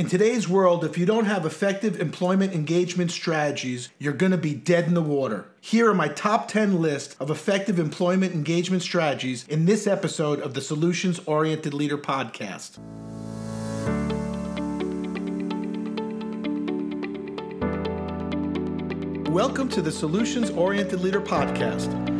In today's world, if you don't have effective employment engagement strategies, you're going to be dead in the water. Here are my top 10 list of effective employment engagement strategies in this episode of the Solutions Oriented Leader podcast. Welcome to the Solutions Oriented Leader podcast.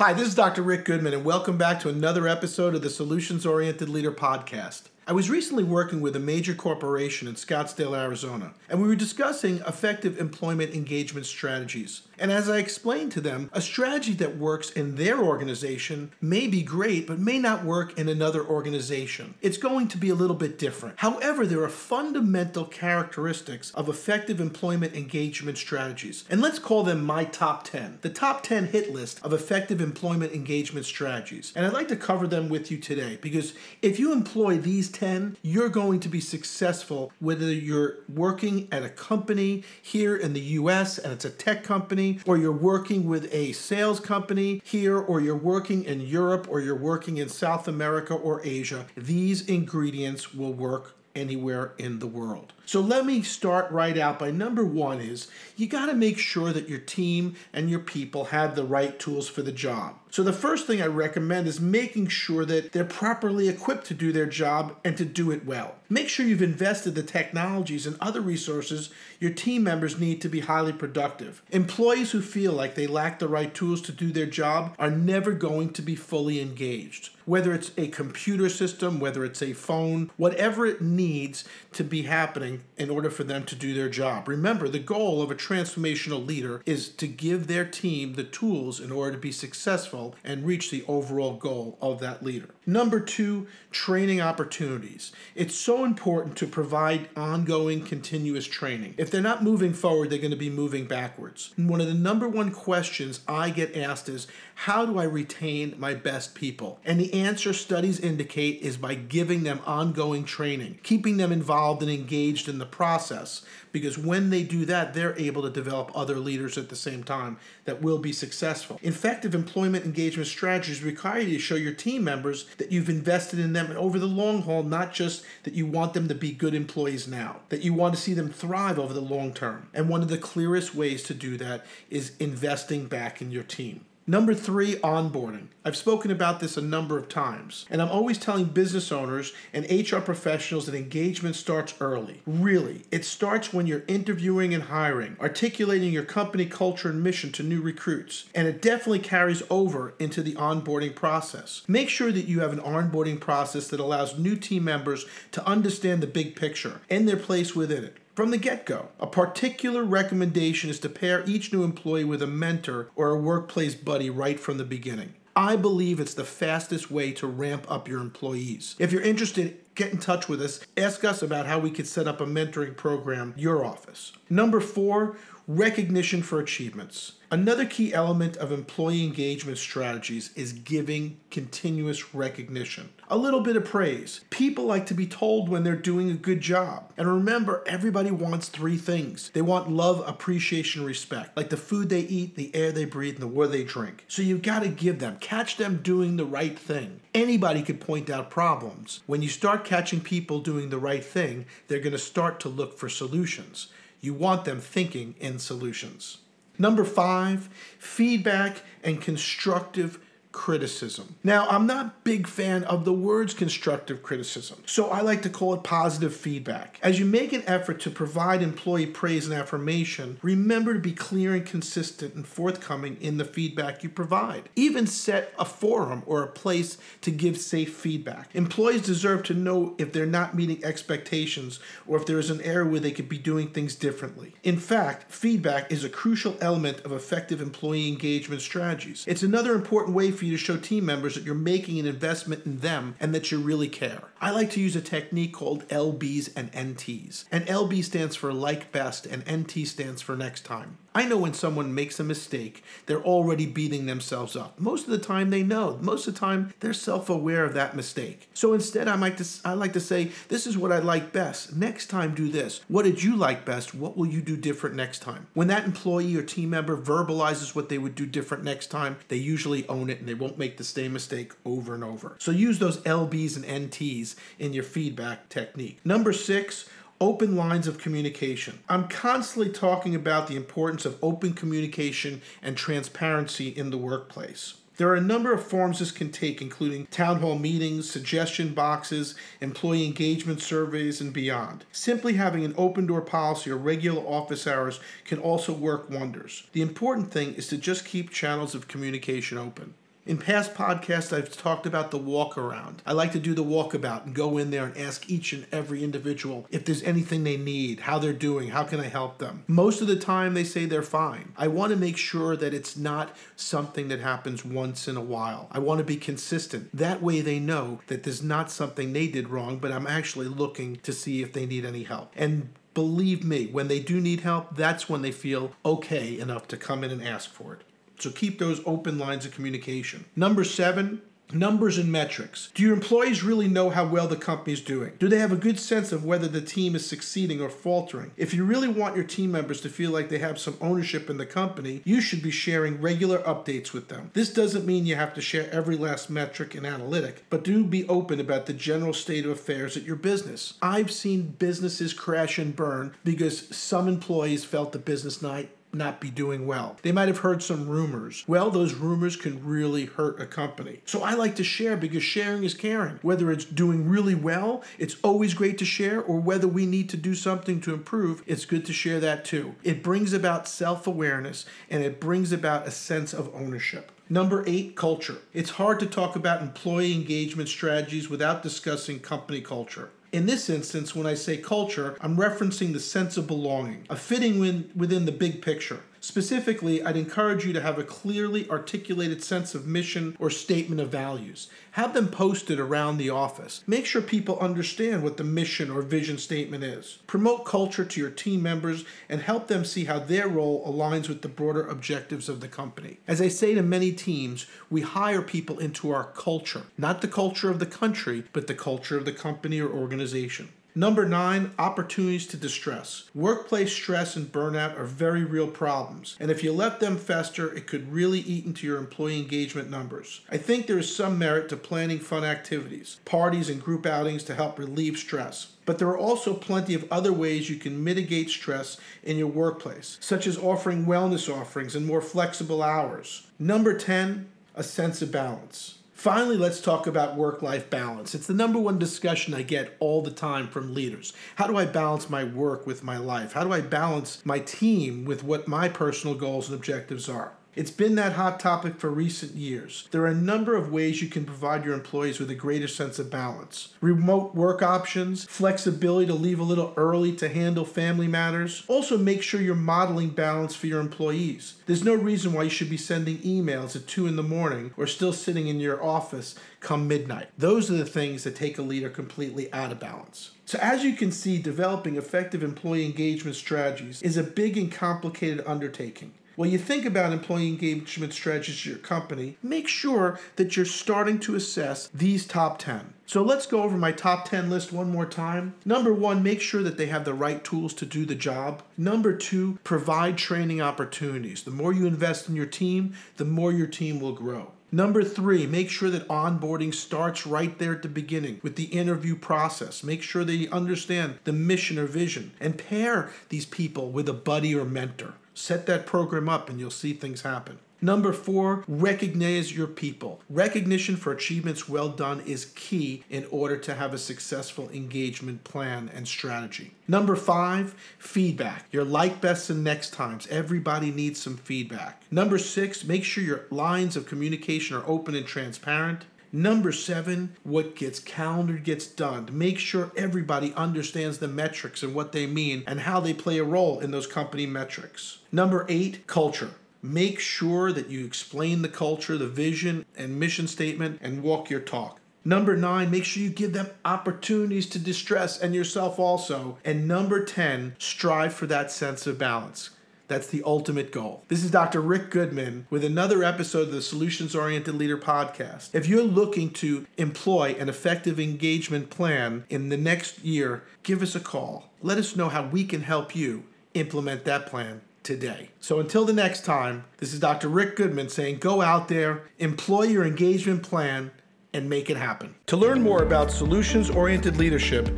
Hi, this is Dr. Rick Goodman, and welcome back to another episode of the Solutions Oriented Leader Podcast. I was recently working with a major corporation in Scottsdale, Arizona, and we were discussing effective employment engagement strategies. And as I explained to them, a strategy that works in their organization may be great, but may not work in another organization. It's going to be a little bit different. However, there are fundamental characteristics of effective employment engagement strategies, and let's call them my top 10. The top 10 hit list of effective employment engagement strategies. And I'd like to cover them with you today because if you employ these 10, you're going to be successful whether you're working at a company here in the US and it's a tech company, or you're working with a sales company here, or you're working in Europe, or you're working in South America or Asia. These ingredients will work anywhere in the world. So let me start right out by number one is you got to make sure that your team and your people have the right tools for the job. So the first thing I recommend is making sure that they're properly equipped to do their job and to do it well. Make sure you've invested the technologies and other resources your team members need to be highly productive. Employees who feel like they lack the right tools to do their job are never going to be fully engaged. Whether it's a computer system, whether it's a phone, whatever it needs to be happening in order for them to do their job. Remember, the goal of a transformational leader is to give their team the tools in order to be successful and reach the overall goal of that leader. Number two, training opportunities. It's so important to provide ongoing, continuous training. If they're not moving forward, they're going to be moving backwards. And one of the number one questions I get asked is how do I retain my best people? And the answer studies indicate is by giving them ongoing training, keeping them involved and engaged in the process because when they do that, they're able to develop other leaders at the same time that will be successful. Effective employment engagement strategies require you to show your team members that you've invested in them over the long haul, not just that you want them to be good employees now, that you want to see them thrive over the long term. And one of the clearest ways to do that is investing back in your team. Number three, onboarding. I've spoken about this a number of times, and I'm always telling business owners and HR professionals that engagement starts early. Really, it starts when you're interviewing and hiring, articulating your company culture and mission to new recruits, and it definitely carries over into the onboarding process. Make sure that you have an onboarding process that allows new team members to understand the big picture and their place within it from the get go. A particular recommendation is to pair each new employee with a mentor or a workplace buddy right from the beginning. I believe it's the fastest way to ramp up your employees. If you're interested, get in touch with us. Ask us about how we could set up a mentoring program your office. Number four, recognition for achievements. Another key element of employee engagement strategies is giving continuous recognition. A little bit of praise. People like to be told when they're doing a good job. And remember, everybody wants three things they want love, appreciation, respect. Like the food they eat, the air they breathe, and the water they drink. So you've got to give them, catch them doing the right thing. Anybody could point out problems. When you start catching people doing the right thing, they're going to start to look for solutions. You want them thinking in solutions. Number five, feedback and constructive criticism. Now, I'm not big fan of the words constructive criticism, so I like to call it positive feedback. As you make an effort to provide employee praise and affirmation, remember to be clear and consistent and forthcoming in the feedback you provide. Even set a forum or a place to give safe feedback. Employees deserve to know if they're not meeting expectations or if there is an area where they could be doing things differently. In fact, feedback is a crucial element of effective employee engagement strategies. It's another important way for you to show team members that you're making an investment in them and that you really care. I like to use a technique called LBs and NTs. And LB stands for like best, and NT stands for next time. I know when someone makes a mistake, they're already beating themselves up. Most of the time, they know. Most of the time, they're self-aware of that mistake. So instead, I like to I like to say, "This is what I like best. Next time, do this. What did you like best? What will you do different next time?" When that employee or team member verbalizes what they would do different next time, they usually own it and they won't make the same mistake over and over. So use those LBs and NTs in your feedback technique. Number six open lines of communication. I'm constantly talking about the importance of open communication and transparency in the workplace. There are a number of forms this can take, including town hall meetings, suggestion boxes, employee engagement surveys, and beyond. Simply having an open door policy or regular office hours can also work wonders. The important thing is to just keep channels of communication open. In past podcasts, I've talked about the walk around. I like to do the walkabout and go in there and ask each and every individual if there's anything they need, how they're doing, how can I help them. Most of the time, they say they're fine. I want to make sure that it's not something that happens once in a while. I want to be consistent. That way, they know that there's not something they did wrong, but I'm actually looking to see if they need any help. And believe me, when they do need help, that's when they feel okay enough to come in and ask for it. So keep those open lines of communication. Number seven, Numbers and metrics. Do your employees really know how well the company is doing? Do they have a good sense of whether the team is succeeding or faltering? If you really want your team members to feel like they have some ownership in the company, you should be sharing regular updates with them. This doesn't mean you have to share every last metric and analytic, but do be open about the general state of affairs at your business. I've seen businesses crash and burn because some employees felt the business night not be doing well. They might have heard some rumors. Well, those rumors can really hurt a company. So I like to share because sharing is caring. Whether it's doing really well, it's always great to share, or whether we need to do something to improve, it's good to share that too. It brings about self awareness and it brings about a sense of ownership. Number eight, culture. It's hard to talk about employee engagement strategies without discussing company culture. In this instance, when I say culture, I'm referencing the sense of belonging, a fitting within the big picture. Specifically, I'd encourage you to have a clearly articulated sense of mission or statement of values. Have them posted around the office. Make sure people understand what the mission or vision statement is. Promote culture to your team members and help them see how their role aligns with the broader objectives of the company. As I say to many teams, we hire people into our culture, not the culture of the country, but the culture of the company or organization. Number nine, opportunities to distress. Workplace stress and burnout are very real problems, and if you let them fester, it could really eat into your employee engagement numbers. I think there is some merit to planning fun activities, parties, and group outings to help relieve stress. But there are also plenty of other ways you can mitigate stress in your workplace, such as offering wellness offerings and more flexible hours. Number 10, a sense of balance. Finally, let's talk about work life balance. It's the number one discussion I get all the time from leaders. How do I balance my work with my life? How do I balance my team with what my personal goals and objectives are? It's been that hot topic for recent years. There are a number of ways you can provide your employees with a greater sense of balance. Remote work options, flexibility to leave a little early to handle family matters. Also, make sure you're modeling balance for your employees. There's no reason why you should be sending emails at 2 in the morning or still sitting in your office come midnight. Those are the things that take a leader completely out of balance. So, as you can see, developing effective employee engagement strategies is a big and complicated undertaking. When you think about employee engagement strategies at your company, make sure that you're starting to assess these top 10. So let's go over my top 10 list one more time. Number one, make sure that they have the right tools to do the job. Number two, provide training opportunities. The more you invest in your team, the more your team will grow. Number three, make sure that onboarding starts right there at the beginning with the interview process. Make sure they understand the mission or vision and pair these people with a buddy or mentor. Set that program up and you'll see things happen. Number four, recognize your people. Recognition for achievements well done is key in order to have a successful engagement plan and strategy. Number five, feedback. Your like, bests, and next times. Everybody needs some feedback. Number six, make sure your lines of communication are open and transparent. Number seven, what gets calendared gets done. Make sure everybody understands the metrics and what they mean and how they play a role in those company metrics. Number eight, culture. Make sure that you explain the culture, the vision, and mission statement and walk your talk. Number nine, make sure you give them opportunities to distress and yourself also. And number 10, strive for that sense of balance. That's the ultimate goal. This is Dr. Rick Goodman with another episode of the Solutions Oriented Leader podcast. If you're looking to employ an effective engagement plan in the next year, give us a call. Let us know how we can help you implement that plan today. So until the next time, this is Dr. Rick Goodman saying go out there, employ your engagement plan, and make it happen. To learn more about solutions oriented leadership,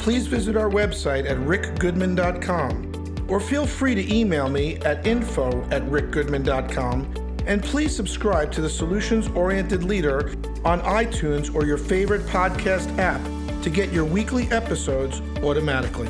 please visit our website at rickgoodman.com or feel free to email me at info at rickgoodman.com. And please subscribe to the Solutions Oriented Leader on iTunes or your favorite podcast app to get your weekly episodes automatically.